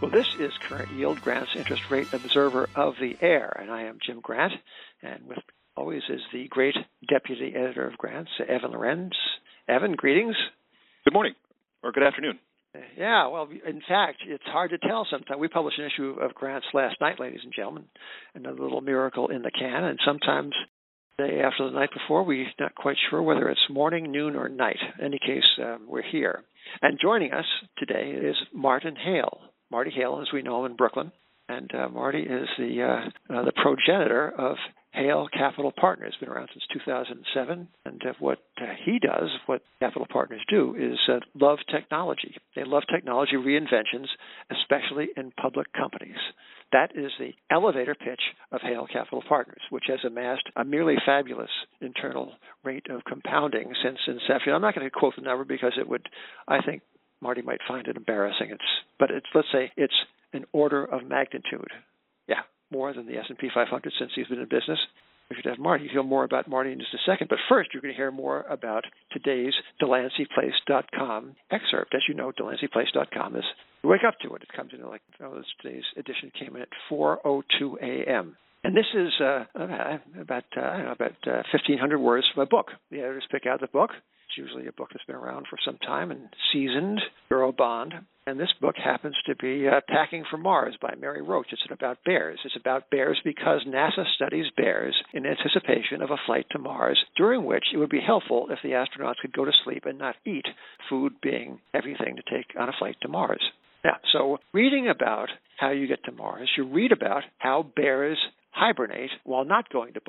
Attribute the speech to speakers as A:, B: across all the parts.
A: Well, this is Current Yield, Grant's interest rate observer of the air, and I am Jim Grant, and with always is the great deputy editor of Grants, Evan Lorenz. Evan, greetings.
B: Good morning, or good afternoon.
A: Yeah, well, in fact, it's hard to tell sometimes. We published an issue of Grants last night, ladies and gentlemen, and a little miracle in the can, and sometimes the day after the night before, we're not quite sure whether it's morning, noon, or night. In any case, um, we're here. And joining us today is Martin Hale. Marty Hale, as we know him in Brooklyn, and uh, Marty is the uh, uh, the progenitor of Hale Capital Partners. Been around since 2007, and uh, what uh, he does, what Capital Partners do, is love technology. They love technology reinventions, especially in public companies. That is the elevator pitch of Hale Capital Partners, which has amassed a merely fabulous internal rate of compounding since inception. I'm not going to quote the number because it would, I think, Marty might find it embarrassing. It's, but it's let's say it's an order of magnitude. Yeah, more than the S&P 500 since he's been in business. We should have Marty. You'll hear more about Marty in just a second. But first, you're going to hear more about today's DelanceyPlace.com excerpt. As you know, DelanceyPlace.com is you wake up to it. It comes in like oh, today's edition came in at 4:02 a.m. And this is uh, about uh, I don't know about uh, 1,500 words from a book. The editors pick out the book. It's usually a book that's been around for some time and seasoned. Eurobond. And this book happens to be uh, Packing for Mars by Mary Roach. It's about bears. It's about bears because NASA studies bears in anticipation of a flight to Mars, during which it would be helpful if the astronauts could go to sleep and not eat, food being everything to take on a flight to Mars. Yeah, so reading about how you get to Mars, you read about how bears hibernate while not going to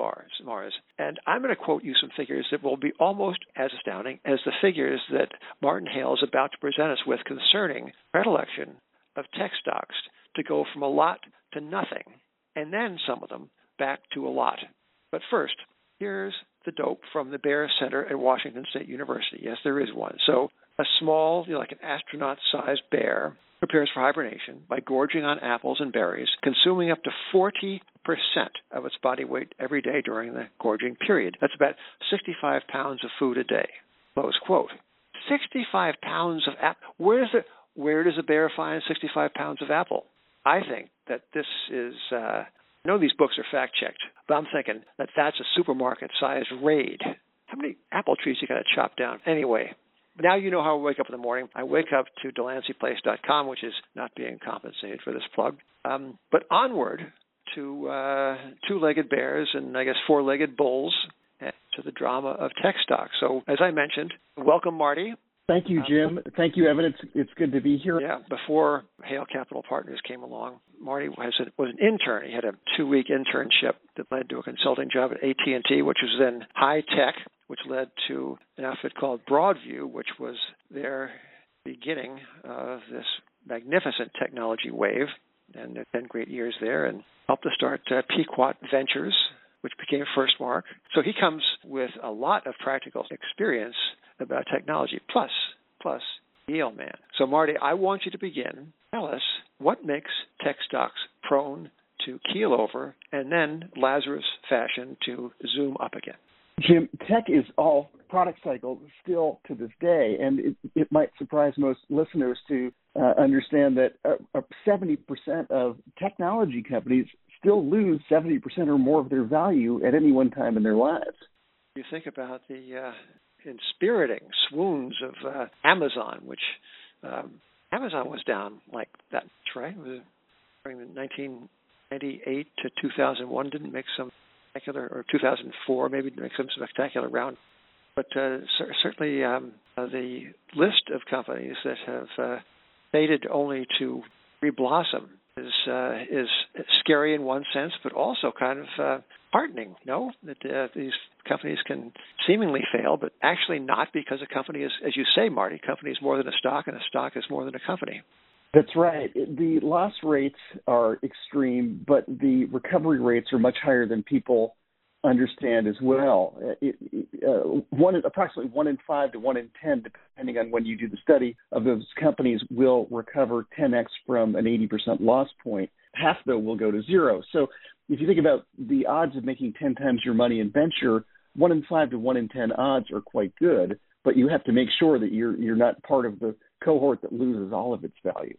A: Mars. And I'm going to quote you some figures that will be almost as astounding as the figures that Martin Hale is about to present us with concerning predilection of tech stocks to go from a lot to nothing, and then some of them back to a lot. But first, here's the dope from the Bear Center at Washington State University. Yes, there is one. So a small, you know, like an astronaut-sized bear prepares for hibernation by gorging on apples and berries, consuming up to 40% of its body weight every day during the gorging period. That's about 65 pounds of food a day. Close quote. 65 pounds of apple. Where? Where does a bear find 65 pounds of apple? I think that this is. Uh, I know these books are fact checked, but I'm thinking that that's a supermarket sized raid. How many apple trees you got to chop down? Anyway, now you know how I wake up in the morning. I wake up to DelanceyPlace.com, which is not being compensated for this plug. Um, but onward to uh, two-legged bears and I guess four-legged bulls to the drama of tech stocks. So as I mentioned, welcome Marty.
C: Thank you, Jim. Um, Thank you, Evan. It's it's good to be here.
A: Yeah. Before Hale Capital Partners came along, Marty was, a, was an intern. He had a two-week internship that led to a consulting job at AT&T, which was then high tech, which led to an outfit called Broadview, which was their beginning of this magnificent technology wave. And they've been great years there and helped to start uh, Pequot Ventures, which became Firstmark. So he comes with a lot of practical experience about technology, plus, plus Yale man. So Marty, I want you to begin. Tell us what makes tech stocks prone to keel over and then Lazarus fashion to zoom up again.
C: Jim, tech is all product cycle still to this day, and it, it might surprise most listeners to uh, understand that uh, 70% uh, of technology companies still lose 70% or more of their value at any one time in their lives.
A: You think about the uh, inspiriting swoons of uh, Amazon, which um, Amazon was down like that, right? It was during the 1998 to 2001 didn't make some spectacular, or 2004 maybe to make some spectacular round. But uh, cer- certainly um, uh, the list of companies that have uh, faded only to reblossom is uh, is scary in one sense, but also kind of uh, heartening. No, that uh, these companies can seemingly fail, but actually not because a company is, as you say, Marty, company is more than a stock, and a stock is more than a company.
C: That's right. The loss rates are extreme, but the recovery rates are much higher than people understand as well. It, uh, one, approximately one in five to one in ten, depending on when you do the study, of those companies will recover 10x from an 80% loss point. Half though will go to zero. So if you think about the odds of making 10 times your money in venture, one in five to one in ten odds are quite good. But you have to make sure that you're you're not part of the cohort that loses all of its value.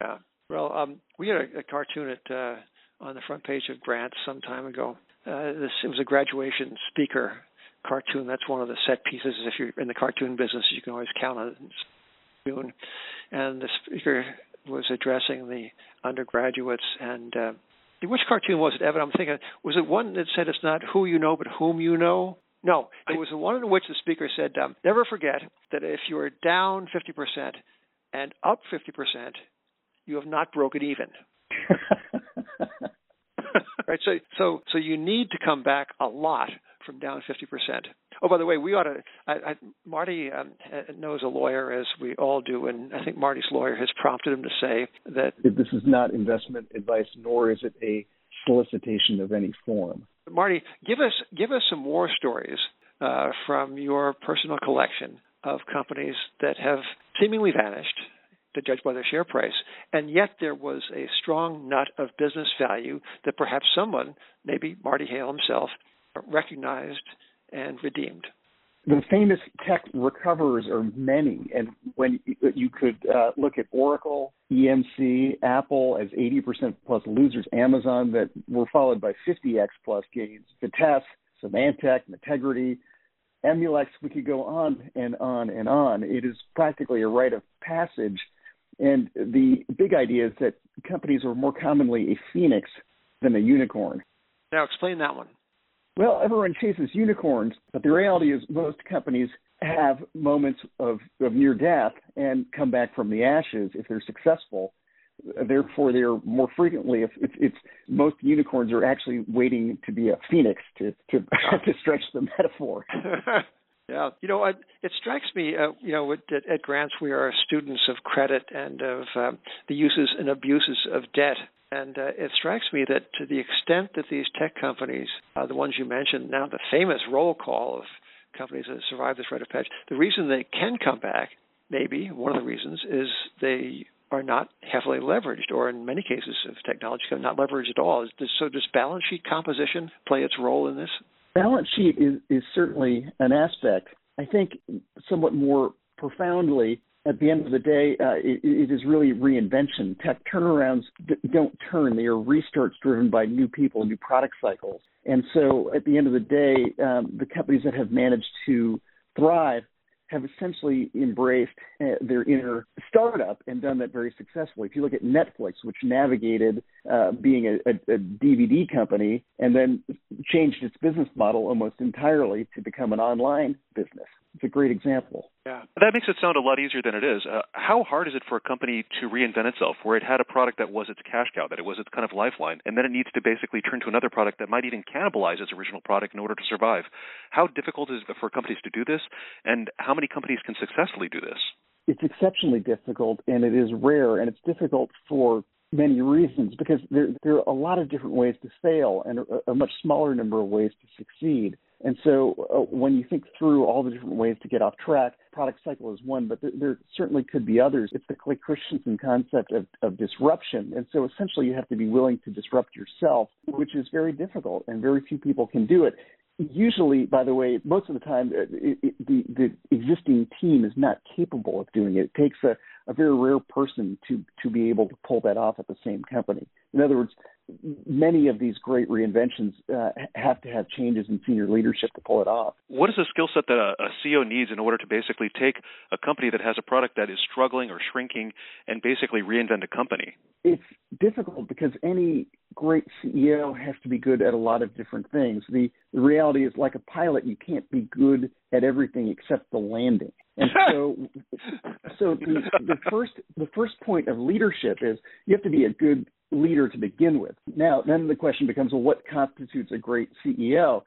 A: Yeah, Well, um, we had a, a cartoon at uh, on the front page of Grants some time ago. Uh, this it was a graduation speaker cartoon. That's one of the set pieces. If you're in the cartoon business, you can always count on it. And the speaker was addressing the undergraduates and uh, which cartoon was it, Evan? I'm thinking, was it one that said it's not who you know, but whom you know? No, it was the one in which the speaker said, um, "Never forget that if you are down 50% and up 50%, you have not broken even." right. So, so, so you need to come back a lot from down 50%. Oh, by the way, we ought to. I, I, Marty um, knows a lawyer, as we all do, and I think Marty's lawyer has prompted him to say that
C: this is not investment advice, nor is it a solicitation of any form.
A: Marty, give us give us some war stories uh, from your personal collection of companies that have seemingly vanished, to judge by their share price, and yet there was a strong nut of business value that perhaps someone, maybe Marty Hale himself, recognized and redeemed.
C: The famous tech recoverers are many, and when you could uh, look at Oracle, EMC, Apple as 80% plus losers, Amazon that were followed by 50x plus gains, Vitesse, Symantec, Integrity, Emulex, we could go on and on and on. It is practically a rite of passage. And the big idea is that companies are more commonly a phoenix than a unicorn.
A: Now, explain that one.
C: Well, everyone chases unicorns, but the reality is most companies have moments of, of near death and come back from the ashes if they're successful. Therefore, they're more frequently. If it's, it's most unicorns are actually waiting to be a phoenix to to, to stretch the metaphor.
A: Yeah, you know, it, it strikes me, uh, you know, at, at Grants we are students of credit and of um, the uses and abuses of debt. And uh, it strikes me that to the extent that these tech companies, uh, the ones you mentioned, now the famous roll call of companies that survived this rite of passage, the reason they can come back, maybe one of the reasons, is they are not heavily leveraged, or in many cases of technology, not leveraged at all. So does balance sheet composition play its role in this?
C: Balance sheet is, is certainly an aspect. I think somewhat more profoundly, at the end of the day, uh, it, it is really reinvention. Tech turnarounds d- don't turn; they are restarts driven by new people, new product cycles. And so, at the end of the day, um, the companies that have managed to thrive have essentially embraced uh, their inner startup and done that very successfully. If you look at Netflix, which navigated uh, being a, a, a, DVD company and then changed its business model almost entirely to become an online business. It's a great example.
B: Yeah, that makes it sound a lot easier than it is. Uh, how hard is it for a company to reinvent itself, where it had a product that was its cash cow, that it was its kind of lifeline, and then it needs to basically turn to another product that might even cannibalize its original product in order to survive? How difficult is it for companies to do this, and how many companies can successfully do this?
C: It's exceptionally difficult, and it is rare, and it's difficult for many reasons because there, there are a lot of different ways to fail and a, a much smaller number of ways to succeed. And so uh, when you think through all the different ways to get off track, product cycle is one, but there, there certainly could be others. It's the Clay Christensen concept of, of disruption. And so essentially you have to be willing to disrupt yourself, which is very difficult and very few people can do it. Usually, by the way, most of the time, uh, it, it, the, the existing team is not capable of doing it. It takes a, a very rare person to, to be able to pull that off at the same company. In other words, many of these great reinventions uh, have to have changes in senior leadership to pull it off.
B: What is the skill set that a, a, CEO needs in order to basically take a company that has a product that is struggling or shrinking and basically reinvent a company?
C: It's difficult because any great CEO has to be good at a lot of different things. The, the reality is, like a pilot, you can't be good at everything except the landing. And so, so the, the first the first point of leadership is you have to be a good leader to begin with. Now, then the question becomes, well, what constitutes a great CEO?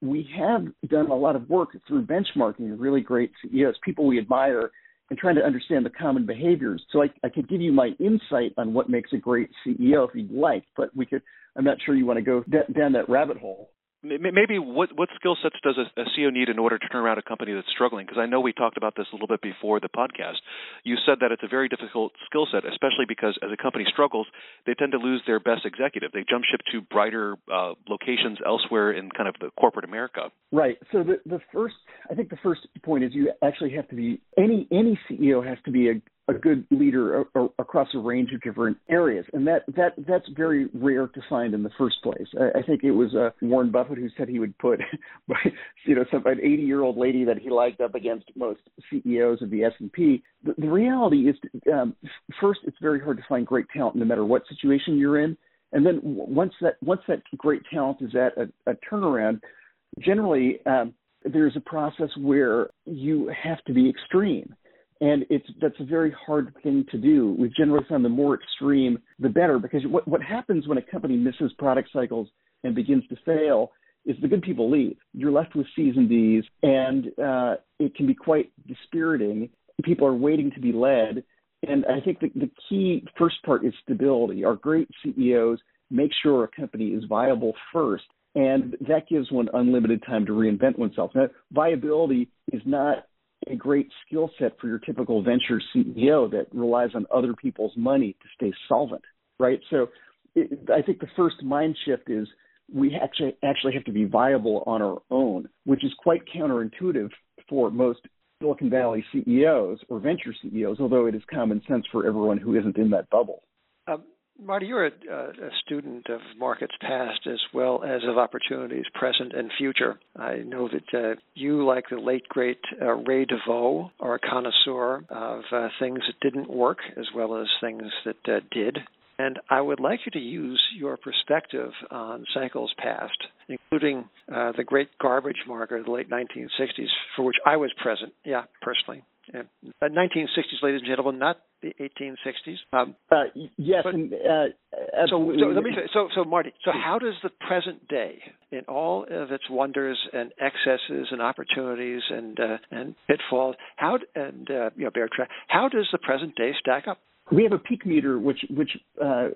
C: We have done a lot of work through benchmarking really great CEOs, people we admire, and trying to understand the common behaviors. So I, I could give you my insight on what makes a great CEO if you'd like, but we could. I'm not sure you want to go d- down that rabbit hole
B: maybe what what skill sets does a, a, CEO need in order to turn around a company that's struggling? Because I know we talked about this a little bit before the podcast. You said that it's a very difficult skill set, especially because as a company struggles, they tend to lose their best executive. They jump ship to brighter uh, locations elsewhere in kind of the corporate America.
C: Right. So the the first, I think the first point is you actually have to be any any CEO has to be a a good leader a, a, across a range of different areas, and that that that's very rare to find in the first place. I, I think it was uh, Warren Buffett who said he would put, you know, some an 80 year old lady that he liked up against most CEOs of the S and P. The, the reality is, um, first, it's very hard to find great talent no matter what situation you're in, and then once that once that great talent is at a, a turnaround, generally. Um, there's a process where you have to be extreme and it's that's a very hard thing to do. We've generally found the more extreme, the better, because what what happens when a company misses product cycles and begins to fail is the good people leave. You're left with C's and D's, and uh, it can be quite dispiriting. People are waiting to be led, and I think the, the key first part is stability. Our great CEOs make sure a company is viable first, and that gives one unlimited time to reinvent oneself. Now, viability is not a great skill set for your typical venture CEO that relies on other people's money to stay solvent, right? So it, I think the first mind shift is we actually actually have to be viable on our own, which is quite counterintuitive for most Silicon Valley CEOs or venture CEOs, although it is common sense for everyone who isn't in that bubble.
A: Um, Marty, you're a, a, student of markets past as well as of opportunities present and future. I know that uh, you, like the late great uh, Ray DeVoe, are a connoisseur of uh, things that didn't work as well as things that uh, did. And I would like you to use your perspective on cycles past, including uh, the great garbage market of the late 1960s, for which I was present, yeah, personally. Yeah. 1960s, ladies and gentlemen, not the 1860s. Um,
C: uh, yes, but, and, uh,
A: so, so, let me say, so, so Marty, so how does the present day, in all of its wonders and excesses and opportunities and uh, and pitfalls, how and uh, you know, bear track, how does the present day stack up?
C: We have a peak meter which which uh,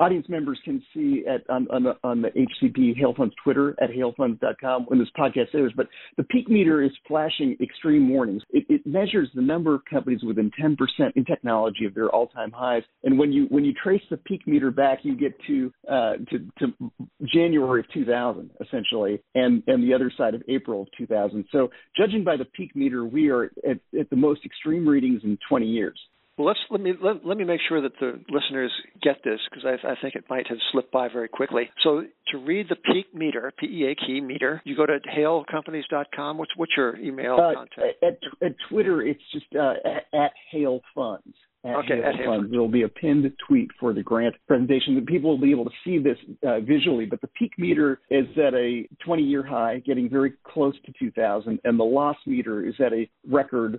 C: audience members can see at on, on, the, on the HCP Hale Funds Twitter at halefunds.com when this podcast airs. But the peak meter is flashing extreme warnings. It, it measures the number of companies within 10% in technology of their all-time highs. And when you when you trace the peak meter back, you get to uh, to, to January of 2000 essentially, and and the other side of April of 2000. So judging by the peak meter, we are at, at the most extreme readings in 20 years.
A: Well, let's let me let, let me make sure that the listeners get this because I, I think it might have slipped by very quickly. So to read the peak meter, P E A key meter, you go to halecompanies.com. What's what's your email
C: uh,
A: contact?
C: At, at Twitter, it's just uh, at, at Hale Funds. At
A: okay,
C: Hale
A: at
C: Hale Funds. There will be a pinned tweet for the grant presentation. that people will be able to see this uh, visually, but the peak meter is at a 20-year high, getting very close to 2,000, and the loss meter is at a record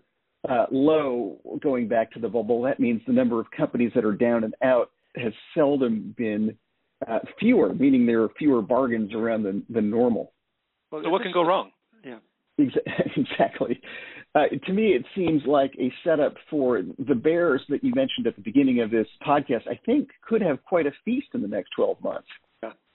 C: uh, low going back to the bubble. That means the number of companies that are down and out has seldom been uh, fewer, meaning there are fewer bargains around than, than normal.
B: Well, so what can go wrong?
A: Yeah.
C: Exactly. Uh, to me, it seems like a setup for the Bears that you mentioned at the beginning of this podcast. I think could have quite a feast in the next 12 months.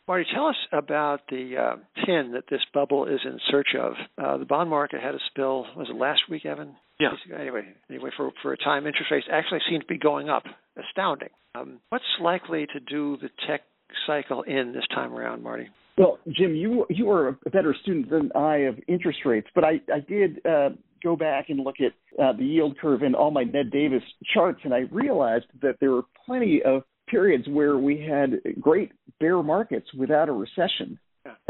A: Marty, tell us about the uh, pin that this bubble is in search of. Uh, the bond market had a spill. Was it last week, Evan?
B: Yeah.
A: Anyway, anyway, for for a time, interest rates actually seem to be going up. Astounding. Um, what's likely to do the tech cycle in this time around, Marty?
C: Well, Jim, you you are a better student than I of interest rates, but I I did uh, go back and look at uh, the yield curve in all my Ned Davis charts, and I realized that there were plenty of periods where we had great bear markets without a recession.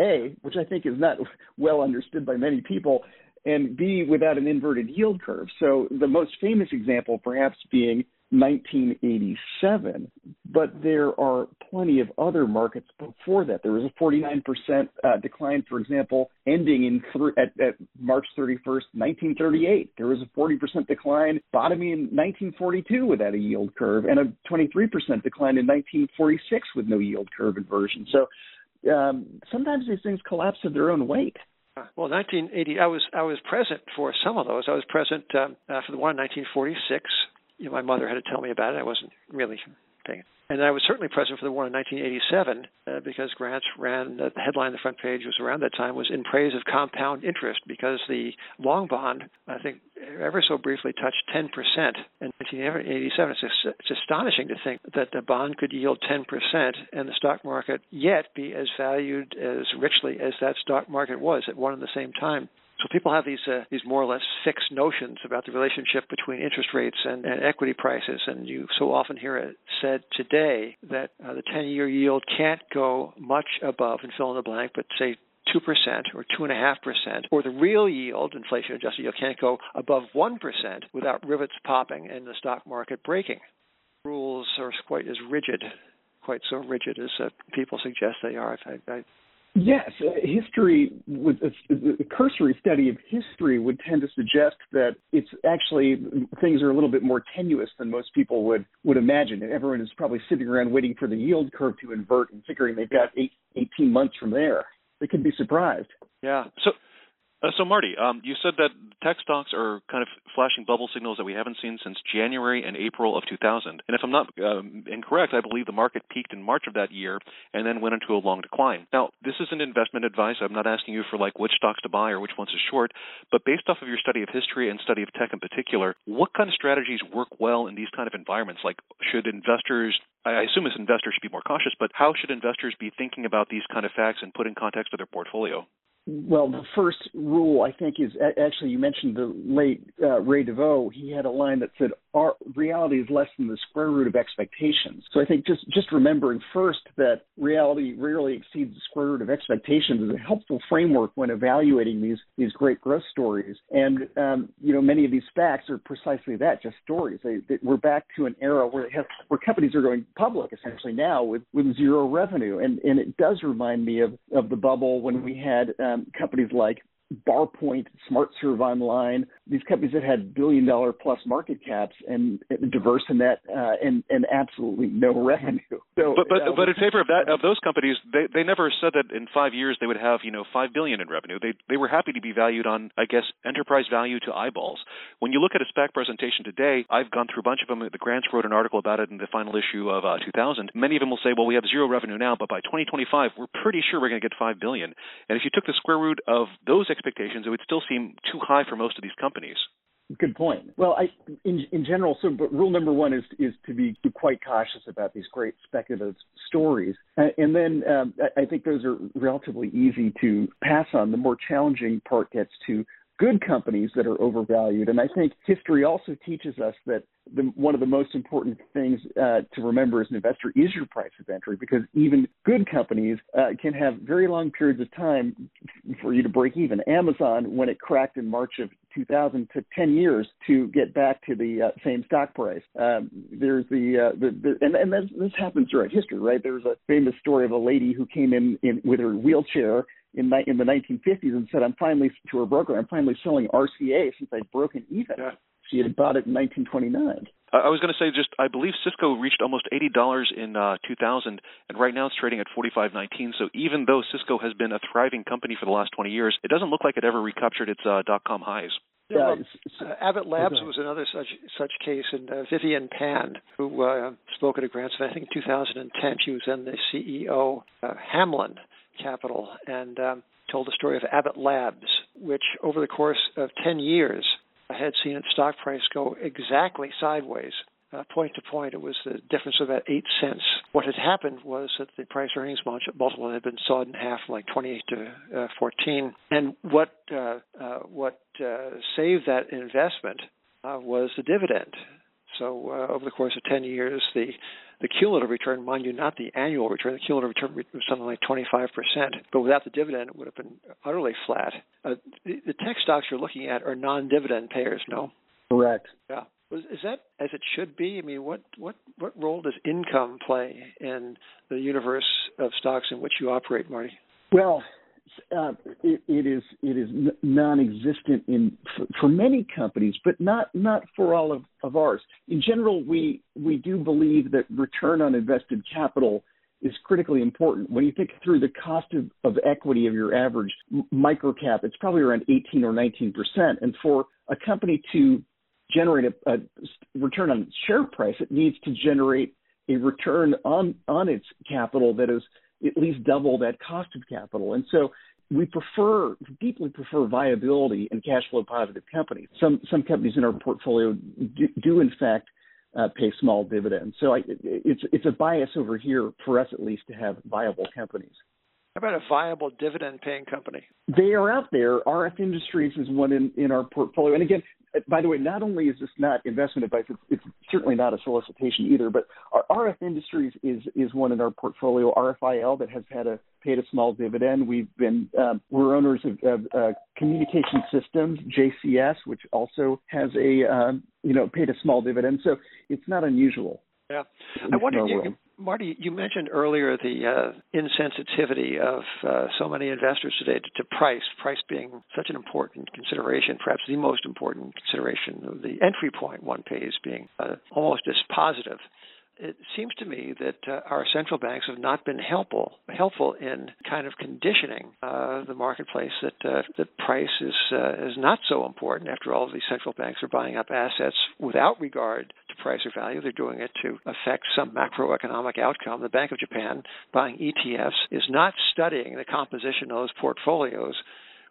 C: A, which I think is not well understood by many people, and B, without an inverted yield curve. So the most famous example perhaps being 1987, but there are plenty of other markets before that. There was a 49% uh, decline, for example, ending in th- at, at, March 31st, 1938. There was a 40% decline bottoming in 1942 without a yield curve, and a 23% decline in 1946 with no yield curve inversion. So um, sometimes these things collapse of their own weight.
A: Well, 1980, I was I was present for some of those. I was present um, uh, for the one in 1946 you know, my mother had to tell me about it. I wasn't really paying. And I was certainly present for the war in 1987 uh, because Grants ran uh, the headline the front page was around that time was in praise of compound interest because the long bond I think ever so briefly touched 10% in 1987. It's, it's astonishing to think that the bond could yield 10% and the stock market yet be as valued as richly as that stock market was at one and the same time. So people have these uh, these more or less fixed notions about the relationship between interest rates and, and equity prices, and you so often hear it said today that uh, the 10-year yield can't go much above and fill in the blank, but say 2% or 2.5%, or the real yield, inflation adjusted yield, can't go above 1% without rivets popping and the stock market breaking. Rules are quite as rigid, quite so rigid as uh, people suggest they are. I, I,
C: Yes, uh, history with a, a, cursory study of history would tend to suggest that it's actually things are a little bit more tenuous than most people would would imagine. And everyone is probably sitting around waiting for the yield curve to invert and figuring they've got eight, 18 months from there they could be surprised.
B: Yeah. So, uh, so Marty, um, you said that tech stocks are kind of flashing bubble signals that we haven't seen since January and April of 2000. And if I'm not um, incorrect, I believe the market peaked in March of that year and then went into a long decline. Now, this isn't investment advice. I'm not asking you for like which stocks to buy or which ones to short, but based off of your study of history and study of tech in particular, what kind of strategies work well in these kind of environments? Like, should investors I assume as investors should be more cautious, but how should investors be thinking about these kind of facts and put in context of their portfolio?
C: Well, the first rule I think is actually you mentioned the late uh, Ray DeVoe. He had a line that said, "Our reality is less than the square root of expectations." So I think just just remembering first that reality rarely exceeds the square root of expectations is a helpful framework when evaluating these these great growth stories. And um, you know, many of these facts are precisely that, just stories. They, they, we're back to an era where have, where companies are going public essentially now with with zero revenue, and and it does remind me of of the bubble when we had. Um, companies like Barpoint, SmartServe Online, these companies that had billion dollar plus market caps and, and diverse in that uh, and and absolutely no revenue.
B: So, but but uh, but in favor of that of those companies, they they never said that in five years they would have you know five billion in revenue. They they were happy to be valued on I guess enterprise value to eyeballs. When you look at a SPAC presentation today, I've gone through a bunch of them. The Grants wrote an article about it in the final issue of uh, 2000. Many of them will say, well, we have zero revenue now, but by 2025 we're pretty sure we're going to get five billion. And if you took the square root of those expectations, it would still seem too high for most of these companies.
C: Good point. Well, I, in in general, so but rule number one is is to be quite cautious about these great speculative stories, and then um, I think those are relatively easy to pass on. The more challenging part gets to good companies that are overvalued, and I think history also teaches us that the, one of the most important things uh, to remember as an investor is your price of entry because even good companies uh, can have very long periods of time for you to break even. Amazon, when it cracked in March of 2000, took 10 years to get back to the uh, same stock price. Um, there's the, uh, the, the and, and this, this happens throughout history, right? There's a famous story of a lady who came in, in with her wheelchair in, in the 1950s and said, "I'm finally to her broker, I'm finally selling RCA since I've broken even." Yeah. She had bought it in 1929. I
B: was going to say just I believe Cisco reached almost eighty dollars in uh, 2000, and right now it's trading at 45.19. So even though Cisco has been a thriving company for the last 20 years, it doesn't look like it ever recaptured its uh, dot com highs.
A: Yeah, uh, Abbott Labs was another such such case, and uh, Vivienne Pan, who uh, spoke at a grants I think in 2010, she was then the CEO uh, Hamlin Capital, and um, told the story of Abbott Labs, which over the course of 10 years had seen its stock price go exactly sideways. Uh, point to point, it was the difference of about eight cents. What had happened was that the price earnings multiple had been sawed in half, like 28 to uh, 14. And what uh, uh, what uh, saved that investment uh, was the dividend. So uh, over the course of 10 years, the the cumulative return, mind you, not the annual return, the cumulative return was something like 25%. But without the dividend, it would have been utterly flat. Uh, the, the tech stocks you're looking at are non-dividend payers, no?
C: Correct.
A: Yeah. Is that as it should be? I mean, what what what role does income play in the universe of stocks in which you operate, Marty?
C: Well, uh, it, it is it is non-existent in for, for, many companies, but not not for all of, of ours. In general, we we do believe that return on invested capital is critically important. When you think through the cost of, of equity of your average microcap, it's probably around 18 or 19 percent, and for a company to generate a, a return on share price, it needs to generate a return on on its capital that is at least double that cost of capital. And so we prefer, deeply prefer viability and cash flow positive companies. Some some companies in our portfolio do, do in fact uh, pay small dividends. So I, it's it's a bias over here for us at least to have viable companies.
A: How about a viable dividend paying company?
C: They are out there. RF Industries is one in, in our portfolio. And again, by the way, not only is this not investment advice, it's, it's certainly not a solicitation either, but RF Industries is, is one in our portfolio, RFIL, that has had a paid a small dividend. We've been um, we're owners of, of uh, Communication Systems, JCS, which also has a um, you know paid a small dividend. So it's not unusual.
A: Yeah, I wonder, you, Marty, you mentioned earlier the uh, insensitivity of uh, so many investors today to, to, price, price being such an important consideration, perhaps the most important consideration. The entry point one pays being uh, almost as positive it seems to me that uh, our central banks have not been helpful helpful in kind of conditioning uh, the marketplace that uh, that price is is not so important. After all, these central banks are buying up assets without regard price or value. They're doing it to affect some macroeconomic outcome. The Bank of Japan buying ETFs is not studying the composition of those portfolios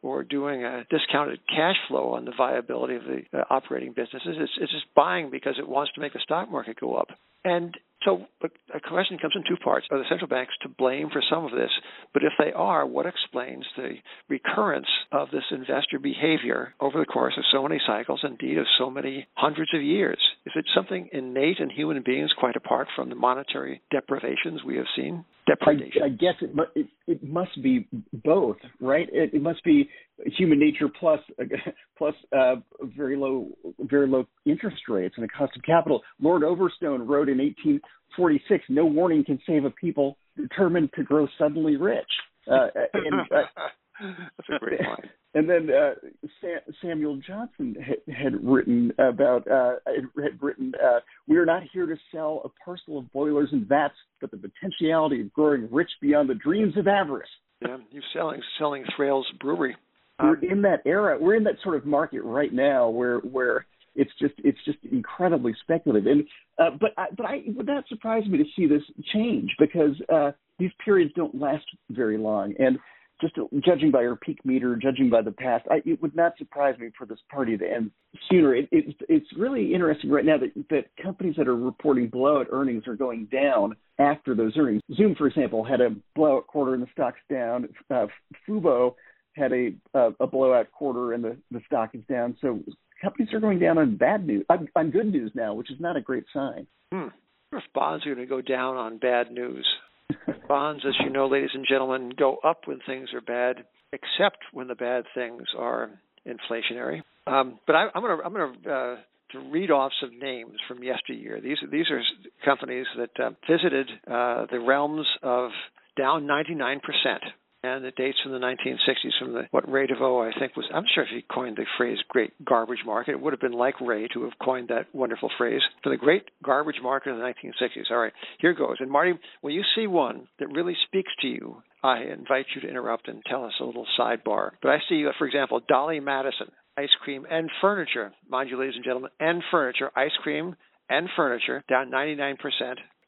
A: or doing a discounted cash flow on the viability of the uh, operating businesses. It's, it's just buying because it wants to make the stock market go up. And so a question comes in two parts. Are the central banks to blame for some of this? But if they are, what explains the recurrence of this investor behavior over the course of so many cycles, indeed of so many hundreds of years? Is it something innate in human beings quite apart from the monetary deprivations we have seen? Depredation.
C: I, I guess it, it, it must be both, right? It, it must be human nature plus plus uh, very low very low interest rates and the cost of capital. Lord Overstone wrote in 1846, "No warning can save a people determined to grow suddenly rich." Uh, and, uh,
A: That's a great line.
C: And then uh, Sa- Samuel Johnson had, had written about uh, had written, uh, "We are not here to sell a parcel of boilers and vats, but the potentiality of growing rich beyond the dreams of avarice."
A: Yeah, you're selling selling Thrale's Brewery.
C: We're in that era. We're in that sort of market right now where where it's just it's just incredibly speculative. And uh, but I, but I would not surprise me to see this change because uh, these periods don't last very long. And just judging by our peak meter, judging by the past, I, it would not surprise me for this party to end sooner. It, it, it's really interesting right now that, that companies that are reporting blowout earnings are going down after those earnings. Zoom, for example, had a blowout quarter and the stock's down. Uh, Fubo had a, a a blowout quarter and the the stock is down. So companies are going down on bad news, on, on good news now, which is not a great sign.
A: Hmm. If bonds are going to go down on bad news, bonds, as you know, ladies and gentlemen, go up when things are bad, except when the bad things are inflationary. Um, but I, am going to I'm going to uh, to read off some names from yesteryear. These these are companies that uh, visited uh, the realms of down 99 percent and it dates from the 1960s from the what Ray DeVoe I think was I'm sure if he coined the phrase great garbage market it would have been like Ray to have coined that wonderful phrase for the great garbage market of the 1960s all right here goes. And Marty when you see one that really speaks to you I invite you to interrupt and tell us a little sidebar. But I see uh, for example Dolly Madison ice cream and furniture. Mind you ladies and gentlemen and furniture ice cream and furniture down 99%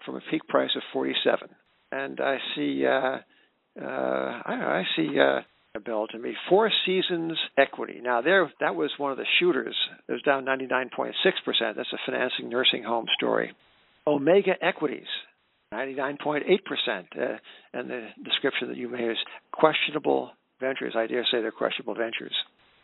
A: from a peak price of 47 and I see uh, uh, I I see uh, a bill to me. Four Seasons Equity. Now there, that was one of the shooters. It was down 99.6 percent. That's a financing nursing home story. Omega Equities. 99.8 percent, uh, and the description that you made is questionable ventures. I dare say they're questionable ventures.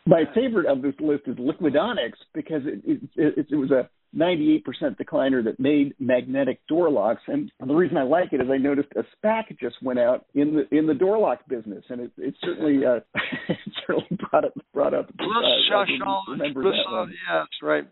C: My favorite of this list is Liquidonics because it, it, it, it was a 98% decliner that made magnetic door locks. And the reason I like it is I noticed a SPAC just went out in the in the door lock business, and it, it certainly uh, it certainly brought up brought up.
A: Uh, remember that one. Yeah, that's right.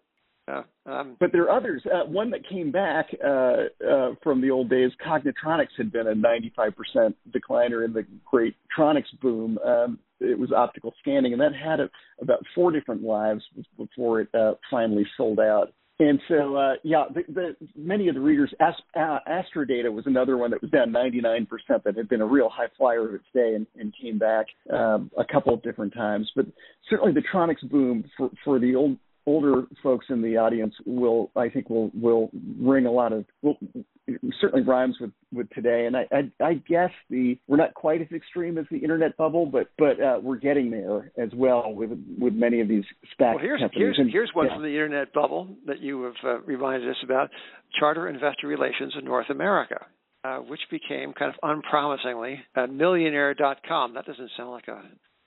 A: Yeah. Um,
C: but there are others. Uh, one that came back uh, uh, from the old days, Cognitronics had been a 95% decliner in the great Tronics boom. Um, it was optical scanning, and that had a, about four different lives before it uh, finally sold out. And so, uh, yeah, the, the, many of the readers, Ast- uh, Astrodata was another one that was down 99% that had been a real high flyer of its day and, and came back um, a couple of different times. But certainly the Tronics boom for, for the old older folks in the audience will, I think, will will ring a lot of will certainly rhymes with with today. And I, I, I guess the we're not quite as extreme as the internet bubble, but but uh, we're getting there as well with with many of these SPAC
A: well, here's,
C: companies.
A: Here's,
C: and,
A: here's one
C: yeah.
A: from the internet bubble that you have uh, reminded us about: Charter Investor Relations in North America. uh, which became kind of unpromisingly uh, millionaire.com. That doesn't sound like a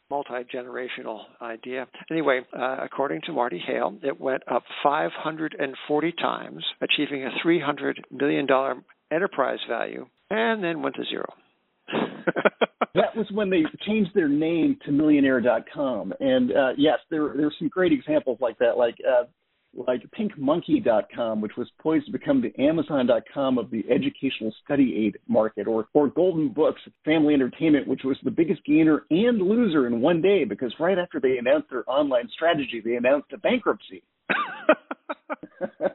A: multi generational idea. Anyway, uh, according to Marty Hale, it went up 540 times, achieving a $300 million enterprise value, and then went to zero.
C: that was when they changed their name to millionaire.com. And uh, yes, there there are some great examples like that, like uh, like pinkmonkey.com, which was poised to become the Amazon.com of the educational study aid market, or or Golden Books Family Entertainment, which was the biggest gainer and loser in one day because right after they announced their online strategy, they announced a bankruptcy.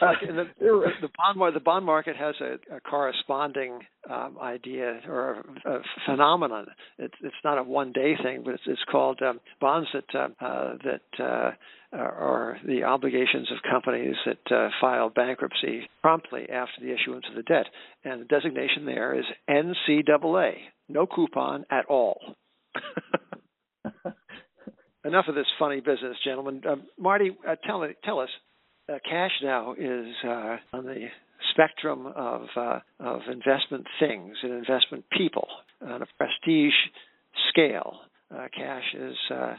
A: the, the bond the bond market has a, a corresponding um, idea or a, a phenomenon. It's it's not a one day thing, but it's it's called um, bonds that uh, uh, that uh, are the obligations of companies that uh, file bankruptcy promptly after the issuance of the debt, and the designation there is NCAA, no coupon at all. Enough of this funny business, gentlemen. Uh, Marty, uh, tell tell us uh, cash now is uh, on the spectrum of uh, of investment things and investment people on a prestige scale. Uh, cash is uh,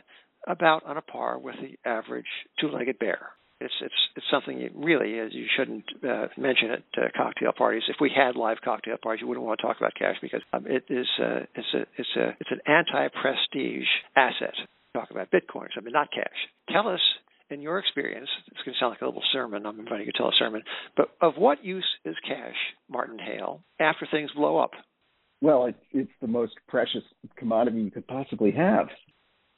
A: about on a par with the average two-legged bear. It's it's it's something you really is you shouldn't uh, mention at uh, cocktail parties. If we had live cocktail parties, you wouldn't want to talk about cash because um, it is uh, it's a it's a it's an anti-prestige asset. Talk about bitcoins. I mean, not cash. Tell us in your experience, it's going to sound like a little sermon. I'm inviting you to tell a sermon, but of what use is cash, Martin Hale, after things blow up?
C: Well, it's, it's the most precious commodity you could possibly have.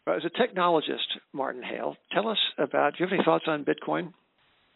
A: As a technologist, Martin Hale, tell us about. Do you have any thoughts on Bitcoin?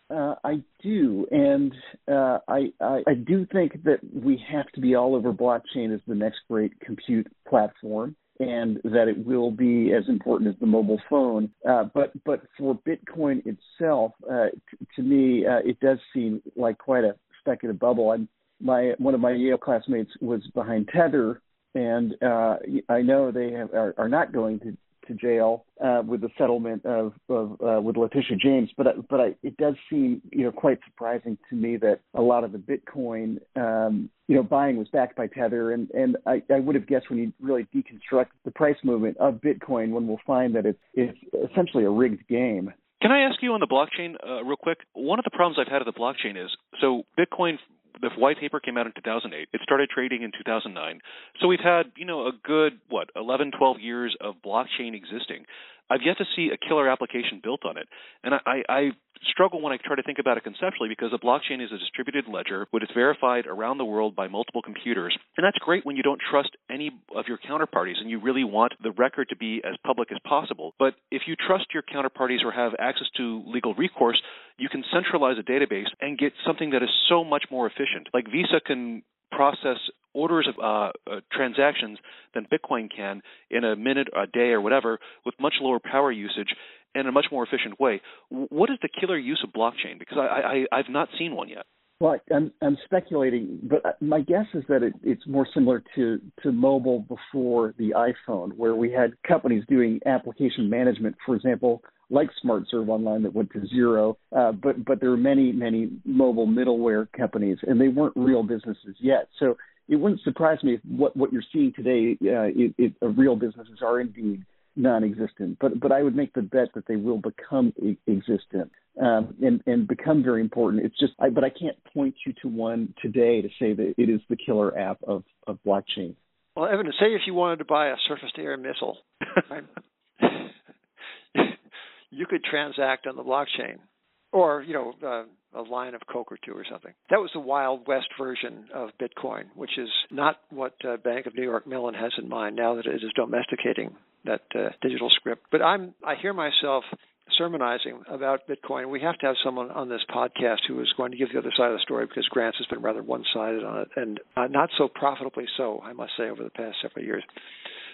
C: Uh, I do, and uh, I, I, I do think that we have to be all over blockchain as the next great compute platform and that it will be as important as the mobile phone. Uh, but but for Bitcoin itself, uh, t- to me, uh, it does seem like quite a speculative bubble. My one of my Yale classmates was behind Tether, and uh, I know they have, are, are not going to to jail uh, with the settlement of, of uh, with Letitia James. But but I, it does seem you know quite surprising to me that a lot of the Bitcoin um, you know buying was backed by Tether, and and I, I would have guessed when you really deconstruct the price movement of Bitcoin, one will find that it's it's essentially a rigged game.
B: Can I ask you on the blockchain uh, real quick? One of the problems I've had with the blockchain is so Bitcoin the white paper came out in 2008. It started trading in 2009. So we've had, you know, a good what 11, 12 years of blockchain existing. I've yet to see a killer application built on it, and I, I, struggle when I try to think about it conceptually because a blockchain is a distributed ledger, but it's verified around the world by multiple computers, and that's great when you don't trust any of your counterparties and you really want the record to be as public as possible. But if you trust your counterparties or have access to legal recourse, you can centralize a database and get something that is so much more efficient. Like Visa can process orders of uh, uh, transactions than Bitcoin can in a minute, a day, or whatever, with much lower power usage and a much more efficient way. What is the killer use of blockchain? Because I, I, I've not seen one yet.
C: Well, I'm, I'm speculating, but my guess is that it, it's more similar to, to mobile before the iPhone, where we had companies doing application management, for example, like SmartServe Online that went to zero. Uh, but but there are many many mobile middleware companies, and they weren't real businesses yet. So it wouldn't surprise me if what what you're seeing today, uh, it, it, uh, real businesses are indeed non-existent. But but I would make the bet that they will become existent um, and and become very important. It's just, I, but I can't point you to one today to say that it is the killer app of of blockchain.
A: Well, Evan, say if you wanted to buy a surface-to-air missile, you could transact on the blockchain, or you know, uh, a line of Coke or two or something. That was the Wild West version of Bitcoin, which is not what uh, Bank of New York Mellon has in mind now that it is domesticating that uh, digital script. But I'm I hear myself sermonizing about Bitcoin. We have to have someone on this podcast who is going to give the other side of the story because Grants has been rather one-sided on it, and uh, not so profitably so, I must say, over the past several years.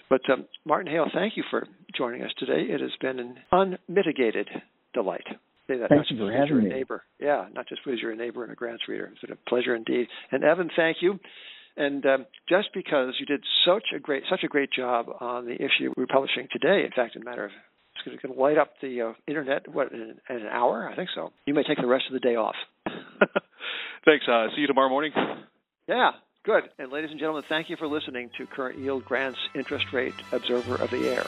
A: But um, Martin Hale, thank you for joining us today. It has been an unmitigated delight.
C: Say that Thank you for having me.
A: Neighbor. Yeah, not just because you're a neighbor and a grants reader. It's been a pleasure indeed. And Evan, thank you. And um, just because you did such a great such a great job on the issue we're publishing today, in fact, in a matter of it's going to light up the uh, internet what in, in, an hour, I think so. You may take the rest of the day off.
B: Thanks. Uh, see you tomorrow morning.
A: Yeah, good. And ladies and gentlemen, thank you for listening to Current Yield Grant's Interest Rate Observer of the Air.